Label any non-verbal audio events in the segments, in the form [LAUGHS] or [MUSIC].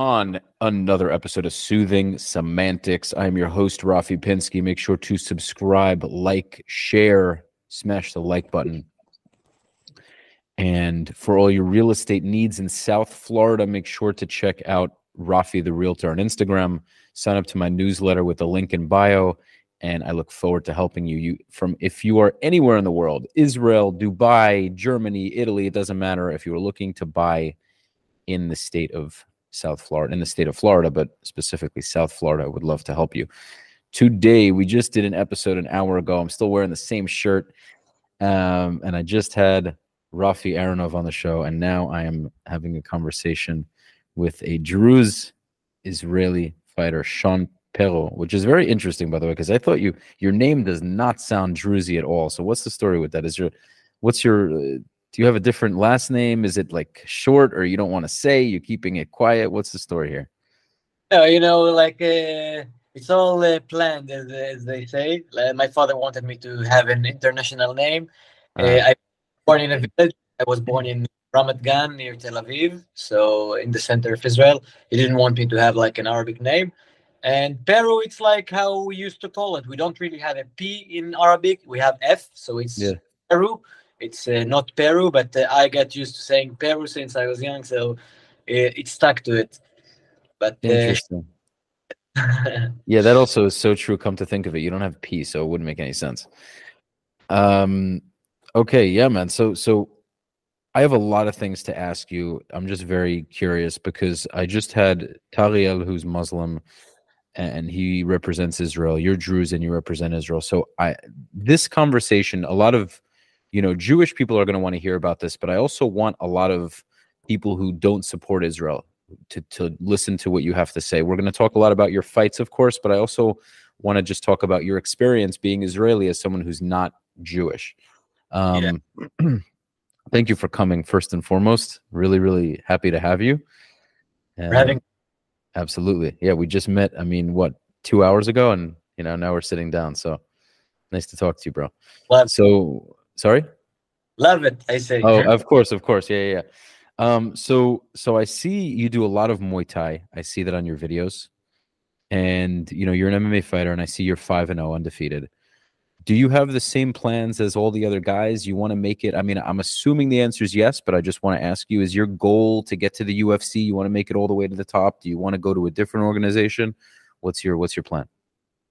on another episode of Soothing Semantics. I'm your host, Rafi Pinsky. Make sure to subscribe, like, share, smash the like button. And for all your real estate needs in South Florida, make sure to check out Rafi the Realtor on Instagram. Sign up to my newsletter with the link in bio. And I look forward to helping you. You from if you are anywhere in the world, Israel, Dubai, Germany, Italy, it doesn't matter. If you are looking to buy in the state of South Florida, in the state of Florida, but specifically South Florida, I would love to help you. Today, we just did an episode an hour ago. I'm still wearing the same shirt. Um, and I just had Rafi Aronov on the show, and now I am having a conversation with a Druze Israeli fighter, Sean Pero, which is very interesting, by the way, because I thought you your name does not sound Druzy at all. So what's the story with that? Is your what's your uh, do you have a different last name? Is it like short or you don't want to say? You're keeping it quiet. What's the story here? No, you know, like uh, it's all uh, planned, as, as, they say. Like, my father wanted me to have an international name. Uh, uh-huh. I was born in a village. I was born in Ramat Gan near Tel Aviv, so in the center of Israel. He didn't want me to have like an Arabic name. And Peru, it's like how we used to call it. We don't really have a P in Arabic. We have F, so it's yeah. Peru. It's uh, not Peru, but uh, I got used to saying Peru since I was young, so it, it stuck to it. But uh, interesting. [LAUGHS] yeah, that also is so true. Come to think of it, you don't have P, so it wouldn't make any sense. Um. Okay. Yeah, man. So so I have a lot of things to ask you. I'm just very curious because I just had Tariel, who's Muslim, and he represents Israel. You're Druze and you represent Israel. So I this conversation, a lot of you know, Jewish people are going to want to hear about this, but I also want a lot of people who don't support Israel to to listen to what you have to say. We're going to talk a lot about your fights, of course, but I also want to just talk about your experience being Israeli as someone who's not Jewish. Um, yeah. [CLEARS THROAT] thank you for coming first and foremost. Really, really happy to have you. Having absolutely, yeah. We just met. I mean, what two hours ago, and you know now we're sitting down. So nice to talk to you, bro. Well, so Sorry. Love it. I say. Oh, of course, of course. Yeah, yeah. Um, so so I see you do a lot of Muay Thai. I see that on your videos. And you know, you're an MMA fighter and I see you're 5 and 0 undefeated. Do you have the same plans as all the other guys? You want to make it? I mean, I'm assuming the answer is yes, but I just want to ask you is your goal to get to the UFC? You want to make it all the way to the top? Do you want to go to a different organization? What's your what's your plan?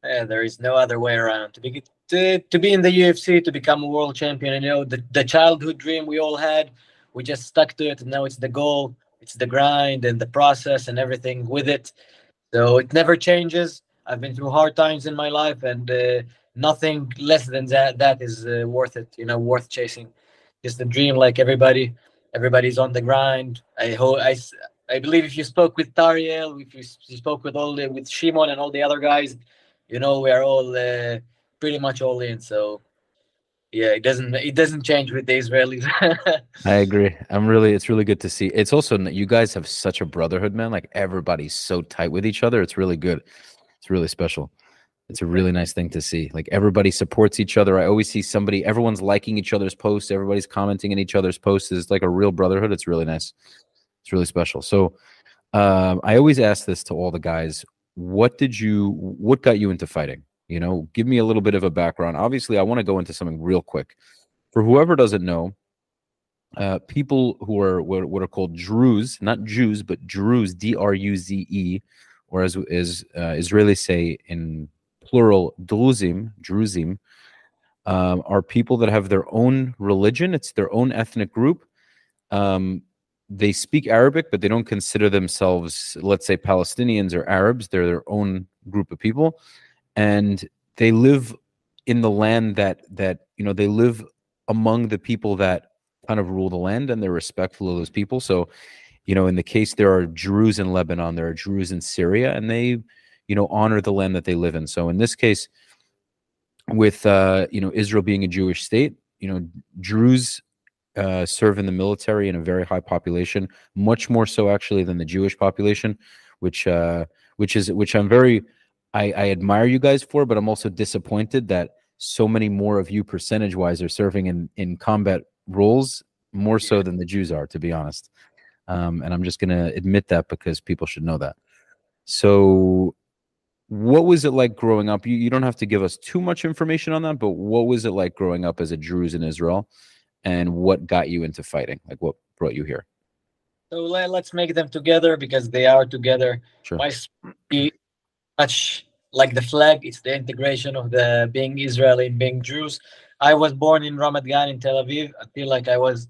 Yeah, there is no other way around. To be to, to be in the UFC, to become a world champion, you know, the, the childhood dream we all had, we just stuck to it. And now it's the goal, it's the grind and the process and everything with it. So it never changes. I've been through hard times in my life, and uh, nothing less than that that is uh, worth it. You know, worth chasing. Just a dream, like everybody. Everybody's on the grind. I hope I. I believe if you spoke with Tariel, if you, you spoke with all the with Shimon and all the other guys, you know we are all uh, pretty much all in. So yeah, it doesn't it doesn't change with the Israelis. [LAUGHS] I agree. I'm really it's really good to see. It's also you guys have such a brotherhood, man. Like everybody's so tight with each other. It's really good. It's really special. It's a really nice thing to see. Like everybody supports each other. I always see somebody, everyone's liking each other's posts, everybody's commenting in each other's posts. It's like a real brotherhood. It's really nice. It's really special. So um, I always ask this to all the guys what did you what got you into fighting you know give me a little bit of a background obviously i want to go into something real quick for whoever doesn't know uh, people who are what, are called Druze, not Jews, but Druze, D R U Z E, or as, as uh, Israelis say in plural, Druzim, Druzim, um, are people that have their own religion. It's their own ethnic group. Um, they speak Arabic, but they don't consider themselves, let's say, Palestinians or Arabs. They're their own group of people, and they live in the land that that you know they live among the people that kind of rule the land, and they're respectful of those people. So, you know, in the case there are Druze in Lebanon, there are Druze in Syria, and they, you know, honor the land that they live in. So, in this case, with uh, you know Israel being a Jewish state, you know, Druze uh, serve in the military in a very high population, much more so actually than the Jewish population, which uh, which is which I'm very I, I admire you guys for, but I'm also disappointed that so many more of you percentage wise are serving in in combat roles more so than the Jews are, to be honest. um, and I'm just gonna admit that because people should know that. So, what was it like growing up? You you don't have to give us too much information on that, but what was it like growing up as a Druze in Israel, and what got you into fighting? Like, what brought you here? So let, us make them together because they are together. Sure. My much like the flag, it's the integration of the being Israeli and being Druze. I was born in Ramat Gan in Tel Aviv. I feel like I was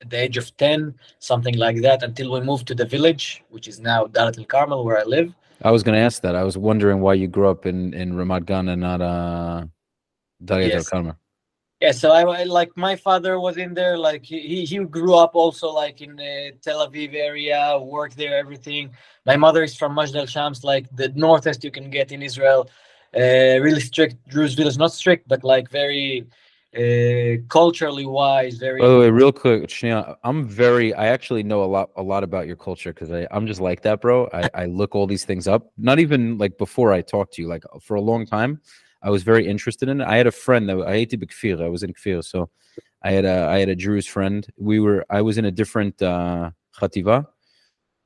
at the age of 10, something like that, until we moved to the village, which is now Dalat El Carmel, where I live. I was going to ask that. I was wondering why you grew up in, in Ramat Gan and not uh, Dalat yes. El Carmel. Yeah, so I like my father was in there. Like he he grew up also like in the Tel Aviv area, worked there, everything. My mother is from Majdal Shams, like the northest you can get in Israel. Uh, really strict Druze village, not strict, but like very uh, culturally wise, very. By the way, real quick, Shania, I'm very. I actually know a lot, a lot about your culture because I, I'm just like that, bro. I, I look all these things up. Not even like before I talk to you, like for a long time, I was very interested in it. I had a friend that I hated Kfir. I was in Kfir, so I had a I had a Druze friend. We were. I was in a different uh, chativa,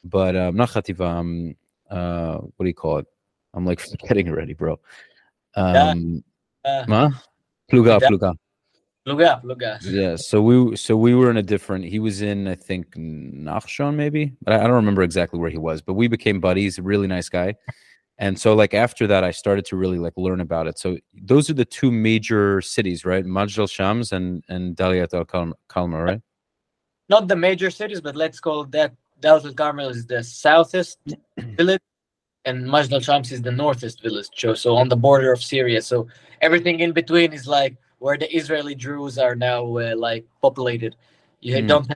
but um, not chativa. Um, uh, what do you call it? I'm like [LAUGHS] forgetting already, bro. Um, yeah. uh, Pluga, Pluga. Pluga, Pluga. Yeah. So we so we were in a different. He was in I think Nachshon maybe, but I, I don't remember exactly where he was. But we became buddies. Really nice guy. And so like after that, I started to really like learn about it. So those are the two major cities, right? Majdal Shams and and Daliat al Kalma, right? Not the major cities, but let's call that Daliat al Carmel is the southest [CLEARS THROAT] village and Majdal Shams is the northest village, so on the border of Syria. So everything in between is like where the Israeli Druze are now uh, like populated. You mm. don't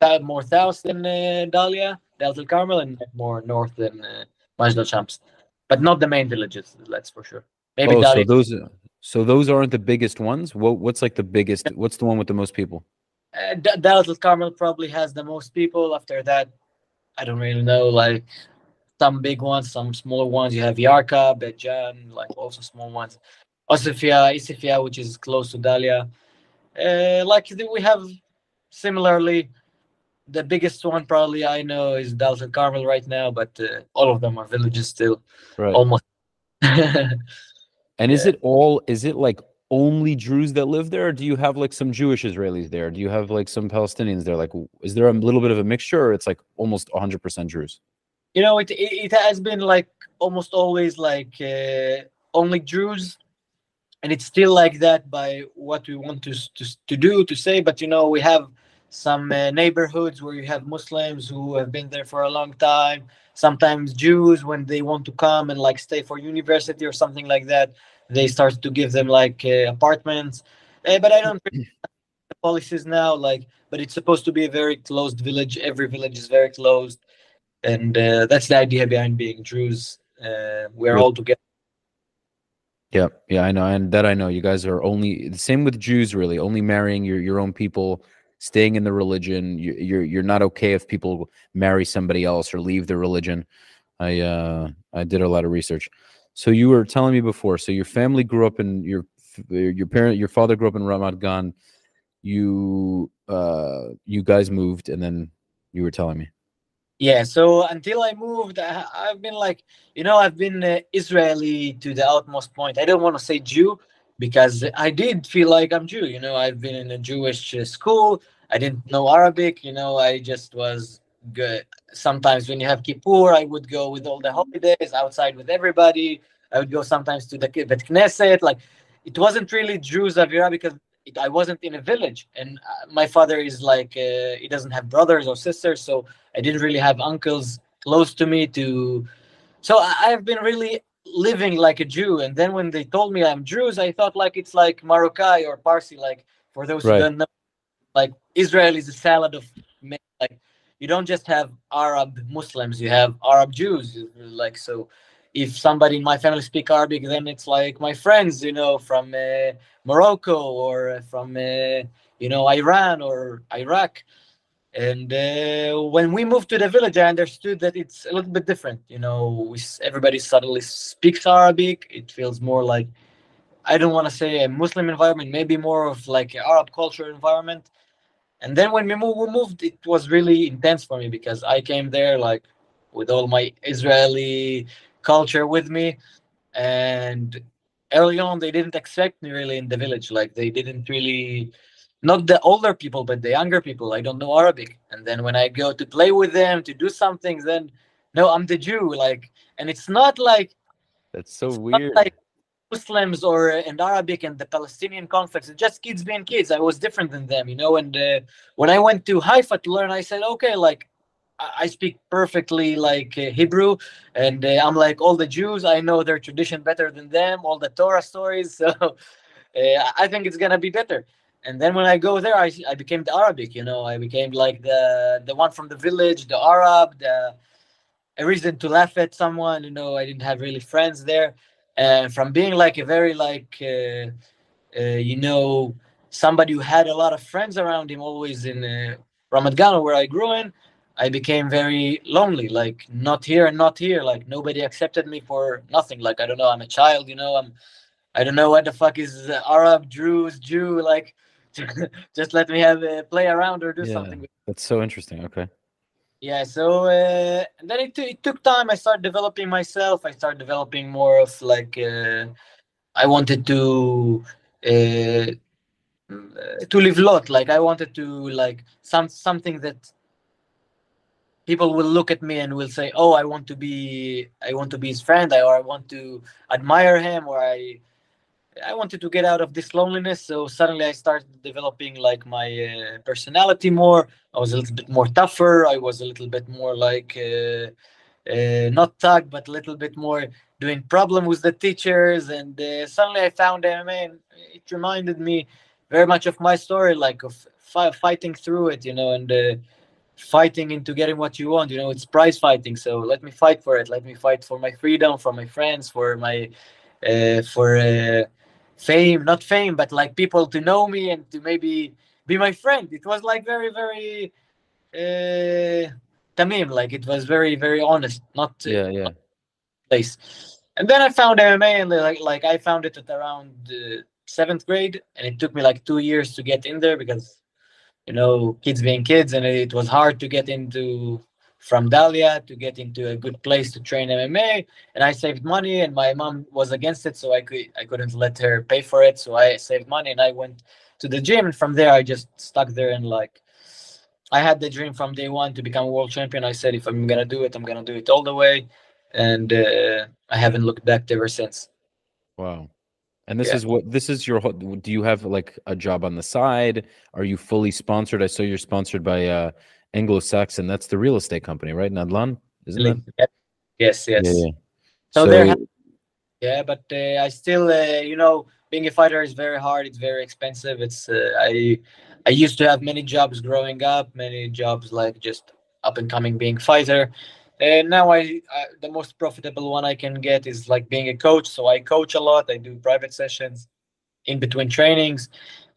have more south than uh, Dalia, Dal Carmel, and more north than uh, Majdal Shams, but not the main villages. That's for sure. Maybe oh, so those so those aren't the biggest ones. What what's like the biggest? What's the one with the most people? Uh, Carmel probably has the most people. After that, I don't really know. Like some big ones, some smaller ones. You have Yarka, Beit Jan, like also small ones. Osifia, Isifia, which is close to Dalia. Uh, like we have similarly, the biggest one probably I know is Dalton Carmel right now, but uh, all of them are villages still, right. almost. [LAUGHS] and is it all? Is it like only Druze that live there, or do you have like some Jewish Israelis there? Do you have like some Palestinians there? Like, is there a little bit of a mixture, or it's like almost 100% Druze? you know it, it has been like almost always like uh, only Druze and it's still like that by what we want to, to, to do to say but you know we have some uh, neighborhoods where you have muslims who have been there for a long time sometimes jews when they want to come and like stay for university or something like that they start to give them like uh, apartments uh, but i don't the policies now like but it's supposed to be a very closed village every village is very closed and uh, that's the idea behind being Jews. Uh, we're all together. Yeah, yeah, I know, and that I know. You guys are only the same with Druze, really. Only marrying your your own people, staying in the religion. You, you're you're not okay if people marry somebody else or leave the religion. I uh I did a lot of research. So you were telling me before. So your family grew up in your your parent, your father grew up in Ramat Gan. You uh you guys moved, and then you were telling me yeah so until i moved I, have been like you know i've been uh, israeli to the utmost point i don't want to say jew because i did feel like i'm jew you know i've been in a jewish school i didn't know arabic you know i just was good sometimes when you have kippur i would go with all the holidays outside with everybody i would go sometimes to the Bet Knesset. like it wasn't really Druze avira because it, I wasn't in a village, and uh, my father is like uh, he doesn't have brothers or sisters, so I didn't really have uncles close to me to. So I, I've been really living like a Jew, and then when they told me I'm Druze, I thought like it's like Marocai or Parsi, like for those right. who don't know, like Israel is a salad of like you don't just have Arab Muslims, you have Arab Jews, like so if somebody in my family speak Arabic, then it's like my friends, you know, from uh, Morocco or from uh, you know Iran or Iraq. And uh, when we moved to the village, I understood that it's a little bit different. You know, we, everybody suddenly speaks Arabic. It feels more like I don't want to say a Muslim environment, maybe more of like an Arab culture environment. And then when we moved, we moved, it was really intense for me because I came there like with all my Israeli culture with me, and early on they didn't accept me really in the village. Like they didn't really, not the older people, but the younger people. I don't know Arabic, and then when I go to play with them to do something, then no, I'm the Jew. Like, and it's not like that's so weird. like Muslims or in Arabic and the Palestinian conflicts. It's just kids being kids. I was different than them, you know. And uh, when I went to Haifa to learn, I said, okay, like I speak perfectly like uh, Hebrew, and uh, I'm like all the Jews. I know their tradition better than them, all the Torah stories. [LAUGHS] So uh, I think it's gonna be better. And then when I go there, I, I became the Arabic. You know, I became like the the one from the village, the Arab, the a reason to laugh at someone. You know, I didn't have really friends there, and from being like a very like uh, uh, you know somebody who had a lot of friends around him, always in uh, Ramat Gan, where I grew in. I became very lonely, like not here and not here. Like nobody accepted me for nothing. Like I don't know, I'm a child, you know. I'm, I don't know what the fuck is Arab, Druze, Jew. Like, [LAUGHS] just let me have a play around or do yeah, something. That's so interesting. Okay. Yeah. So uh, then it, t- it took time. I started developing myself. I started developing more of like uh, I wanted to uh, to live lot. Like I wanted to like some something that people will look at me and will say, "Oh, I want to be, I want to be his friend, or I want to admire him, or I, I wanted to get out of this loneliness." So suddenly, I started developing like my uh, personality more. I was a little bit more tougher. I was a little bit more like, uh, uh, not thug, but a little bit more doing problem with the teachers. And uh, suddenly, I found MMA, it reminded me very much of my story, like of fi- fighting through it, you know, and uh, fighting into getting what you want you know it's prize fighting so let me fight for it let me fight for my freedom for my friends for my uh, for uh, fame not fame but like people to know me and to maybe be my friend. It was like very very uh tamim like it was very very honest not uh, yeah yeah. place. And then i found mma and like like i found it at around uh, seventh grade and it took me like two years to get in there because you know, kids being kids, and it was hard to get into from Dalia to get into a good place to train MMA. And I saved money, and my mom was against it, so I could I couldn't let her pay for it. So I saved money, and I went to the gym, and from there I just stuck there and like. I had the dream from day one to become a world champion. I said, if I'm gonna do it, I'm gonna do it all the way, and uh, I haven't looked back ever since. Wow. And this yeah. is what this is your. Do you have like a job on the side? Are you fully sponsored? I saw you're sponsored by uh, Anglo Saxon. That's the real estate company, right? Nadlan, isn't it? Yes, yes. Yeah, yeah. So, so there. Yeah, but uh, I still, uh, you know, being a fighter is very hard. It's very expensive. It's uh, I, I used to have many jobs growing up, many jobs like just up and coming being fighter and now I, I, the most profitable one I can get is like being a coach. So I coach a lot. I do private sessions in between trainings.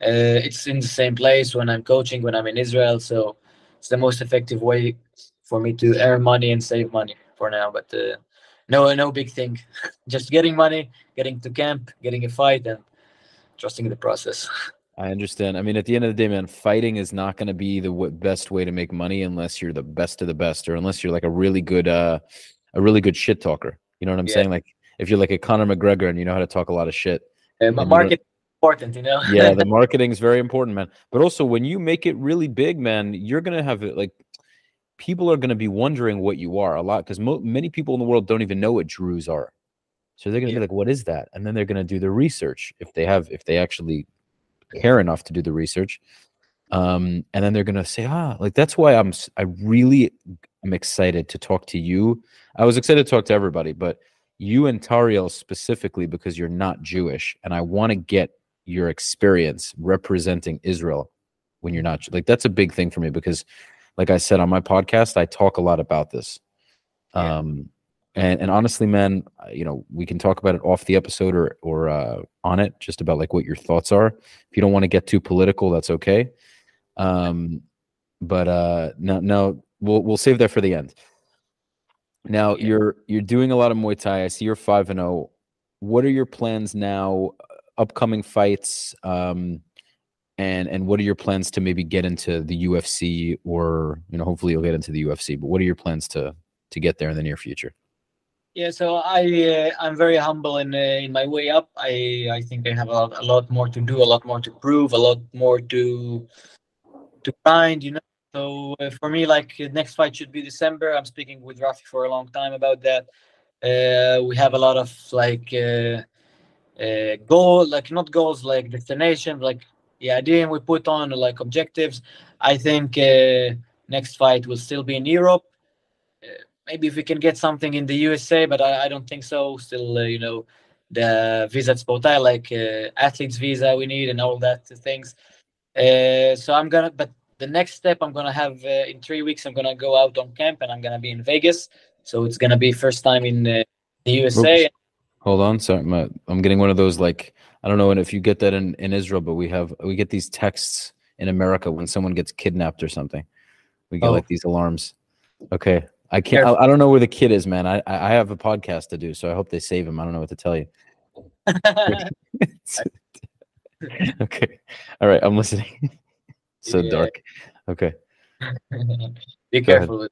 Uh, it's in the same place when I'm coaching when I'm in Israel. So it's the most effective way for me to earn money and save money for now. But uh, no, no big thing. [LAUGHS] Just getting money, getting to camp, getting a fight, and trusting the process. I understand. I mean, at the end of the day, man, fighting is not going to be the w- best way to make money unless you're the best of the best, or unless you're like a really good, uh, a really good shit talker. You know what I'm yeah. saying? Like if you're like a Conor McGregor and you know how to talk a lot of shit. But market important, you know. [LAUGHS] yeah, the marketing is very important, man. But also when you make it really big, man, you're gonna have it like people are gonna be wondering what you are a lot because mo- many people in the world don't even know what Druze are. So they're gonna yeah. be like, "What is that?" And then they're gonna do the research if they have, if they actually care enough to do the research um, and then they're gonna say ah like that's why i'm i really am excited to talk to you i was excited to talk to everybody but you and tariel specifically because you're not jewish and i want to get your experience representing israel when you're not like that's a big thing for me because like i said on my podcast i talk a lot about this. Yeah. um and and honestly man you know we can talk about it off the episode or or uh, on it just about like what your thoughts are. If you don't want to get too political that's okay. Um but uh no no we'll we'll save that for the end. Now yeah. you're you're doing a lot of muay thai. I see you're 5 and 0 what are your plans now upcoming fights um and and what are your plans to maybe get into the UFC or you know hopefully you'll get into the UFC but what are your plans to to get there in the near future? Yeah so i uh, i'm very humble in uh, in my way up. I i think i have a lot, a lot more to do a lot more to prove a lot more to to grind you know? So uh, for me like next fight should be december. I'm speaking with rafi for a long time about that. Uh, we have a lot of like uh, goal like not goals like destinations like yeah, idea we put on like objectives. I think uh, next fight will still be in Europe. Uh, maybe if we can get something in the USA, but I, I don't think so. Still, uh, you know, the visa sportai like uh, athletes visa we need and all that things. Uh, so I'm gonna, but the next step I'm gonna have uh, in three weeks. I'm gonna go out on camp and I'm gonna be in Vegas. So it's gonna be first time in the USA. Oops. Hold on, sorry, my, I'm getting one of those like I don't know and if you get that in, in Israel, but we have we get these texts in America when someone gets kidnapped or something. We get oh. like these alarms. Okay. I can't I, I, don't know where the kid is, man. I I have a podcast to do, so I hope they save him. I don't know what to tell you. [LAUGHS] [LAUGHS] okay. All right, I'm listening. [LAUGHS] so yeah. dark. Okay. Be careful.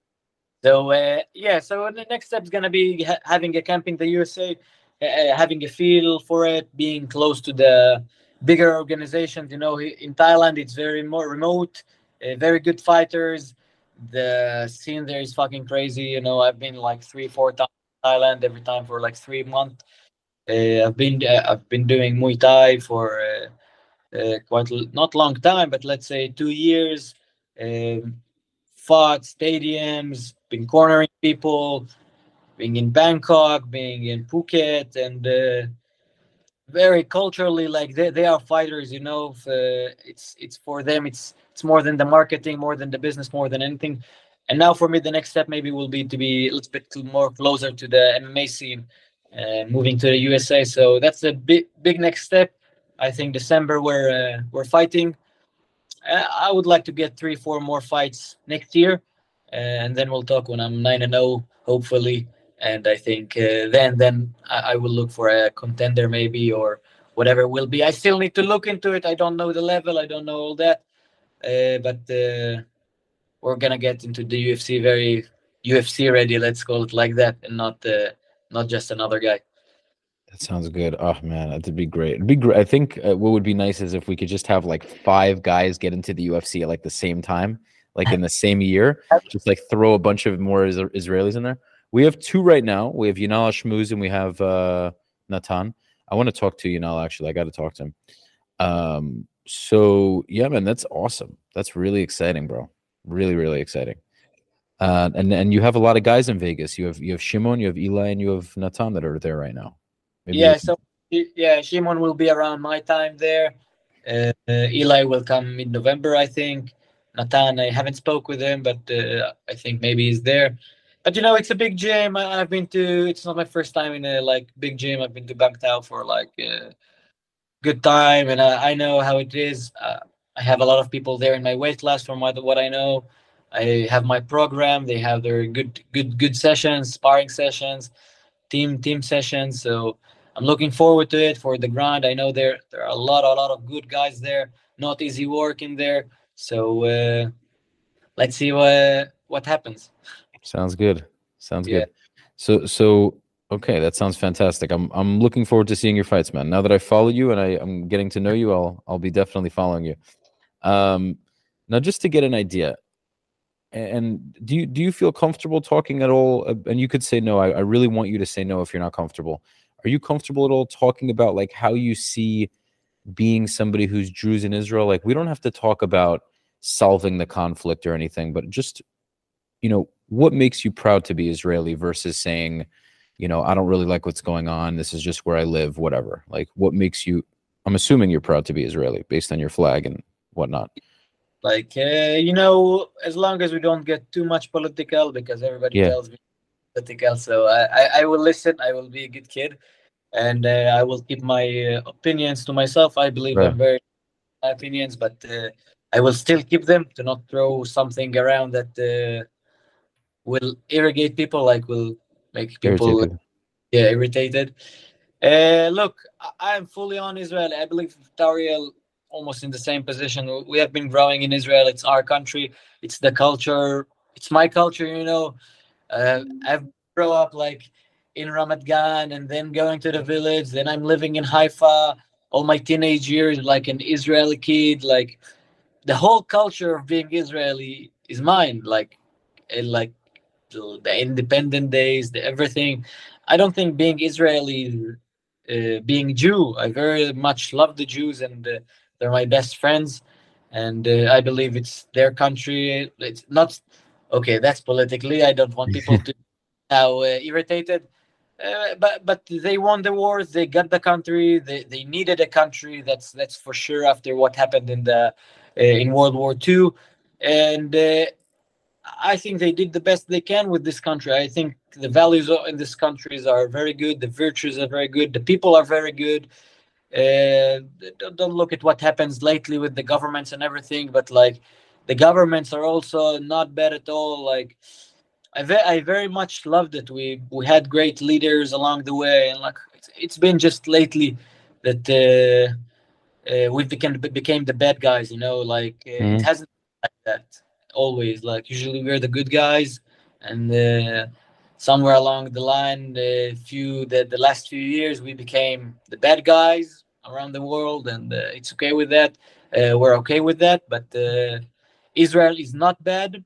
So uh, yeah, so the next step is gonna be ha- having a camp in the USA uh, having a feel for it, being close to the bigger organizations. You know, in Thailand, it's very more remote, uh, very good fighters. The scene there is fucking crazy. You know, I've been like three, four times in Thailand every time for like three months. Uh, I've been uh, I've been doing Muay Thai for uh, uh, quite l- not long time, but let's say two years. Um, fought stadiums, been cornering people, being in Bangkok, being in Phuket, and uh, very culturally like they, they are fighters. You know, uh, it's it's for them. It's it's more than the marketing, more than the business, more than anything. And now for me, the next step maybe will be to be a little bit more closer to the MMA scene, uh, moving to the USA. So that's a big big next step. I think December we're uh, we're fighting. Uh, I would like to get three, four more fights next year, and then we'll talk when I'm nine and zero, oh, hopefully and I think uh, then then I, I, will look for a contender maybe or whatever will be. I still need to look into it. I don't know the level. I don't know all that, uh, but uh, we're gonna get into the UFC very UFC ready. Let's call it like that, and not uh, not just another guy. That sounds good. Oh man, that'd be great. It'd be great. I think uh, what would be nice is if we could just have like five guys get into the UFC at like the same time, like [LAUGHS] in the same year. Just like throw a bunch of more Israelis in there. We have two right now. We have Yanal Ashmoz and we have uh, Natan. I want to talk to Yanal actually. I got to talk to him. Um, so yeah, man, that's awesome. That's really exciting, bro. Really, really exciting. Uh, and and you have a lot of guys in Vegas. You have you have Shimon, you have Eli, and you have Natan that are there right now. Maybe yeah, so yeah, Shimon will be around my time there. Uh, uh, Eli will come in November, I think. Natan, I haven't spoke with him, but uh, I think maybe he's there but you know it's a big gym. I, have been to it's not my first time in a like big gym. I've been to bangtao for like a good time and I, I know how it is. Uh, i have a lot of people there in my weight class from what, what i know. I have my program. They have their good good good sessions sparring sessions team team sessions. So i'm looking forward to it for the grind. I know there there are a lot a lot of good guys there. Not easy work in there. So uh, let's see what what happens Sounds good. Sounds yeah. good. So so okay, that sounds fantastic. I'm I'm looking forward to seeing your fights, man. Now that I follow you and I, I'm getting to know you, I'll I'll be definitely following you. Um now just to get an idea, and do you do you feel comfortable talking at all? And you could say no. I, I really want you to say no if you're not comfortable. Are you comfortable at all talking about like how you see being somebody who's Druze in Israel? Like we don't have to talk about solving the conflict or anything, but just you know what makes you proud to be Israeli versus saying, you know, I don't really like what's going on. This is just where I live, whatever. Like, what makes you? I'm assuming you're proud to be Israeli based on your flag and whatnot. Like, uh, you know, as long as we don't get too much political, because everybody yeah. tells me political, so I, I, I, will listen. I will be a good kid, and uh, I will keep my uh, opinions to myself. I believe right. I'm very opinions, but uh, I will still keep them to not throw something around that uh, will irrigate people, like will make people irritated. yeah irritated. Uh, look, I am fully on Israel. I believe Tariel almost in the same position. We have been growing in Israel. It's our country. It's the culture. It's my culture. You know, uh, I've grown up like in Ramat Gan and then going to the village. Then I'm living in Haifa all my teenage years, like an Israeli kid. Like the whole culture of being Israeli is mine. Like, and like the, the independent days, the everything. I don't think being Israeli, uh, being Jew, I very much love the Jews and uh, they're my best friends. And uh, I believe it's their country. It's not okay. That's politically. I don't want people [LAUGHS] to how uh, irritated. Uh, but but they won the wars. They got the country. They, they needed a country. That's that's for sure. After what happened in the uh, in World War II, and I think they did the best they can with this country. I think the values in this countries are very good. The virtues are very good. The people are very good. Uh, don't look at what happens lately with the governments and everything, but like the governments are also not bad at all. Like I, ve- I very much loved it. We we had great leaders along the way, and like it's, it's been just lately that uh, uh, we became became the bad guys. You know, like uh, mm-hmm. it hasn't like that always. Like usually we're the good guys, and uh, somewhere along the line, the few the, the last few years, we became the bad guys around the world, and uh, it's okay with that. Uh, we're okay with that, but uh, Israel is not bad.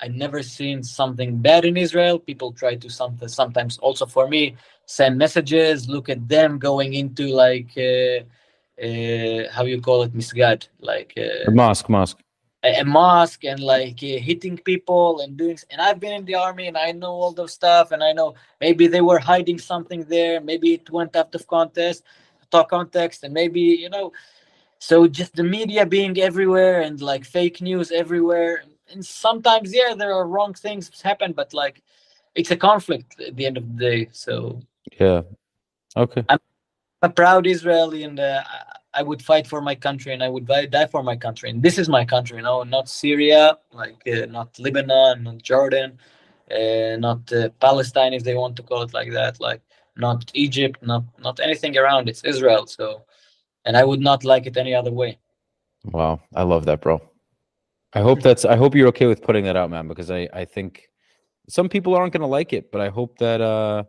I never seen something bad in Israel. People try to something sometimes also for me send messages. Look at them going into like uh, uh, how you call it misgad, like uh, mosque, mosque a, mosque and like uh, hitting people and doing and i've been in the army and i know all those stuff and i know maybe they were hiding something there maybe it went out of context talk context and maybe you know so just the media being everywhere and like fake news everywhere and sometimes yeah there are wrong things happen but like it's a conflict at the end of the day so. Yeah. Okay. I'm a proud israeli and uh, I would fight for my country and I would die for my country. And this is my country, you know, not Syria, like uh, not Lebanon, not Jordan, uh, not uh, Palestine, if they want to call it like that, like not Egypt, not not anything around. It's Israel. So, and I would not like it any other way. Wow, I love that, bro. I hope that's. I hope you're okay with putting that out, man, because I I think some people aren't gonna like it, but I hope that uh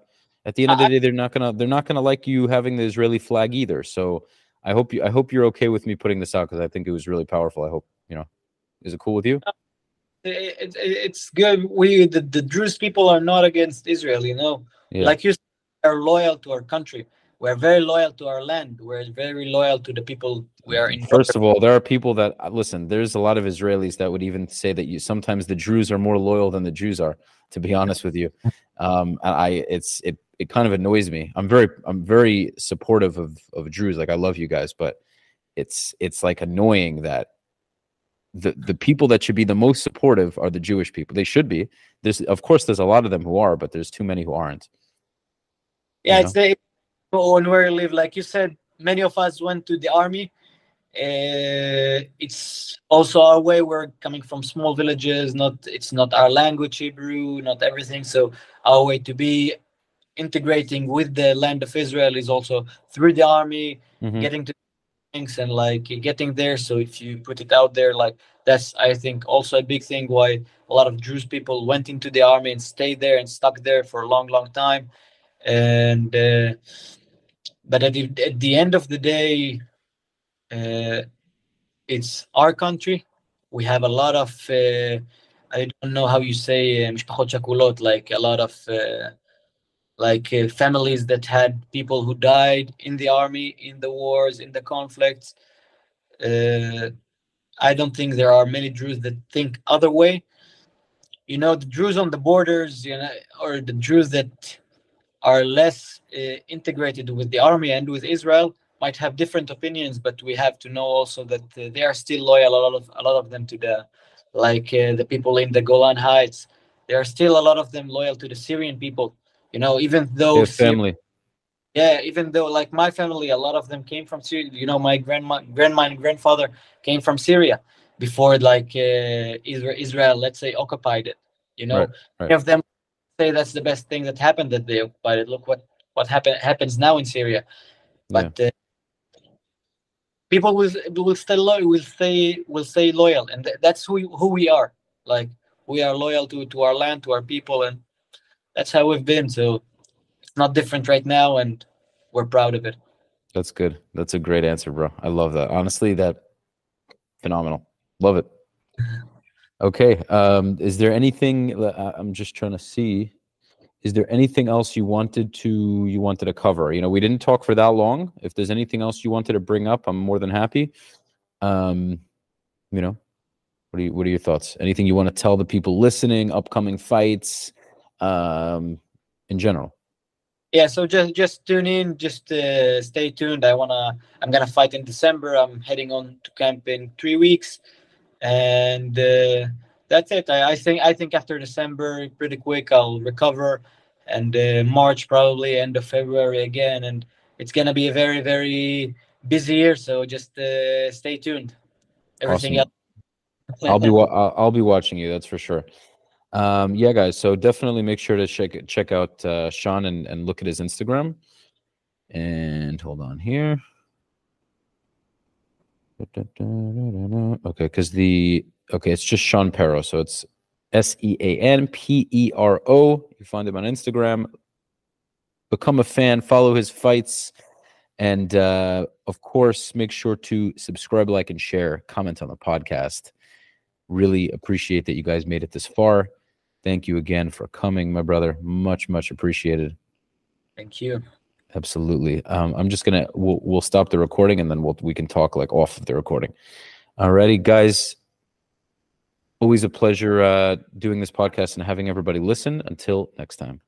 at the end of the day they're not gonna they're not gonna like you having the Israeli flag either. So I hope you I hope you're okay with me putting this out because I think it was really powerful. I hope you know. Is it cool with you? Uh, it, it, it's good. We the, the Druze people are not against Israel. You know, yeah. like you are loyal to our country. We're very loyal to our land. We're very loyal to the people we are in. First of all, there are people that uh, listen. There's a lot of Israelis that would even say that you sometimes the Druze are more loyal than the Jews are. To be honest with you, um, I it's it it kind of annoys me. I'm very I'm very supportive of of Druze. Like I love you guys, but it's it's like annoying that the the people that should be the most supportive are the Jewish people. They should be. There's of course there's a lot of them who are, but there's too many who aren't. Yeah, you know? it's the when we live. Like you said, many of us went to the army. Uh, it's also our way. We're coming from small villages. Not it's not our language Hebrew, not everything. So our way to be integrating with the land of Israel is also through the army, mm-hmm. getting to things and like getting there. So if you put it out there, like that's I think also a big thing why a lot of Jewish people went into the army and stayed there and stuck there for a long, long time. And uh, but at the, at the end of the day, uh, it's our country. We have a lot of uh, I don't know how you say uh, like a lot of uh, like uh, families that had people who died in the army, in the wars, in the conflicts. Uh, I don't think there are many Druze that think other way. You know, the Druze on the borders, you know, or the Druze that are less uh, integrated with the army and with Israel might have different opinions, but we have to know also that uh, they are still loyal. A lot of a lot of them to the, like uh, the people in the Golan Heights, there are still a lot of them loyal to the Syrian people you know, even though Your family. Yeah, even though like my family, a lot of them came from Syria. You know, my grandma, grandma, and grandfather came from Syria before like uh, Israel, Israel, let's say, occupied it. You know, right, right. of them say that's the best thing that happened that they occupied it. Look what what happen, happens now in Syria. But yeah. uh, people will will stay loyal, will stay will stay loyal, and th- that's who who we are. Like we are loyal to to our land, to our people, and that's how we've been. So it's not different right now, and we're proud of it. That's good. That's a great answer, bro. I love that. Honestly, that phenomenal. Love it. [LAUGHS] Okay. Um, is there anything I'm just trying to see? Is there anything else you wanted to you wanted to cover? You know, we didn't talk for that long. If there's anything else you wanted to bring up, I'm more than happy. Um, you know, what are you, what are your thoughts? Anything you want to tell the people listening? Upcoming fights, um, in general. Yeah so just just tune in just uh, stay tuned. I wanna i'm gonna fight in december. I'm heading on to camp in three weeks. And uh, that's it. I, I, think i think after december pretty quick i'll recover. And uh, march probably end of february again. And it's gonna be a very very busy year. So just uh, stay tuned. Everything awesome. else i'll be wa- i'll be watching you that's for sure um, yeah, guys. So definitely make sure to check check out uh, Sean and, and look at his Instagram. And hold on here. Okay, because the okay, it's just Sean Pero. So it's S E A N P E R O. You find him on Instagram. Become a fan, follow his fights, and uh, of course, make sure to subscribe, like, and share. Comment on the podcast. Really appreciate that you guys made it this far. Thank you again for coming, my brother. Much, much appreciated. Thank you. Absolutely. Um, I'm just gonna we'll we'll stop the recording and then we'll we can talk like off of the recording. Alrighty, guys. Always a pleasure uh, doing this podcast and having everybody listen. Until next time.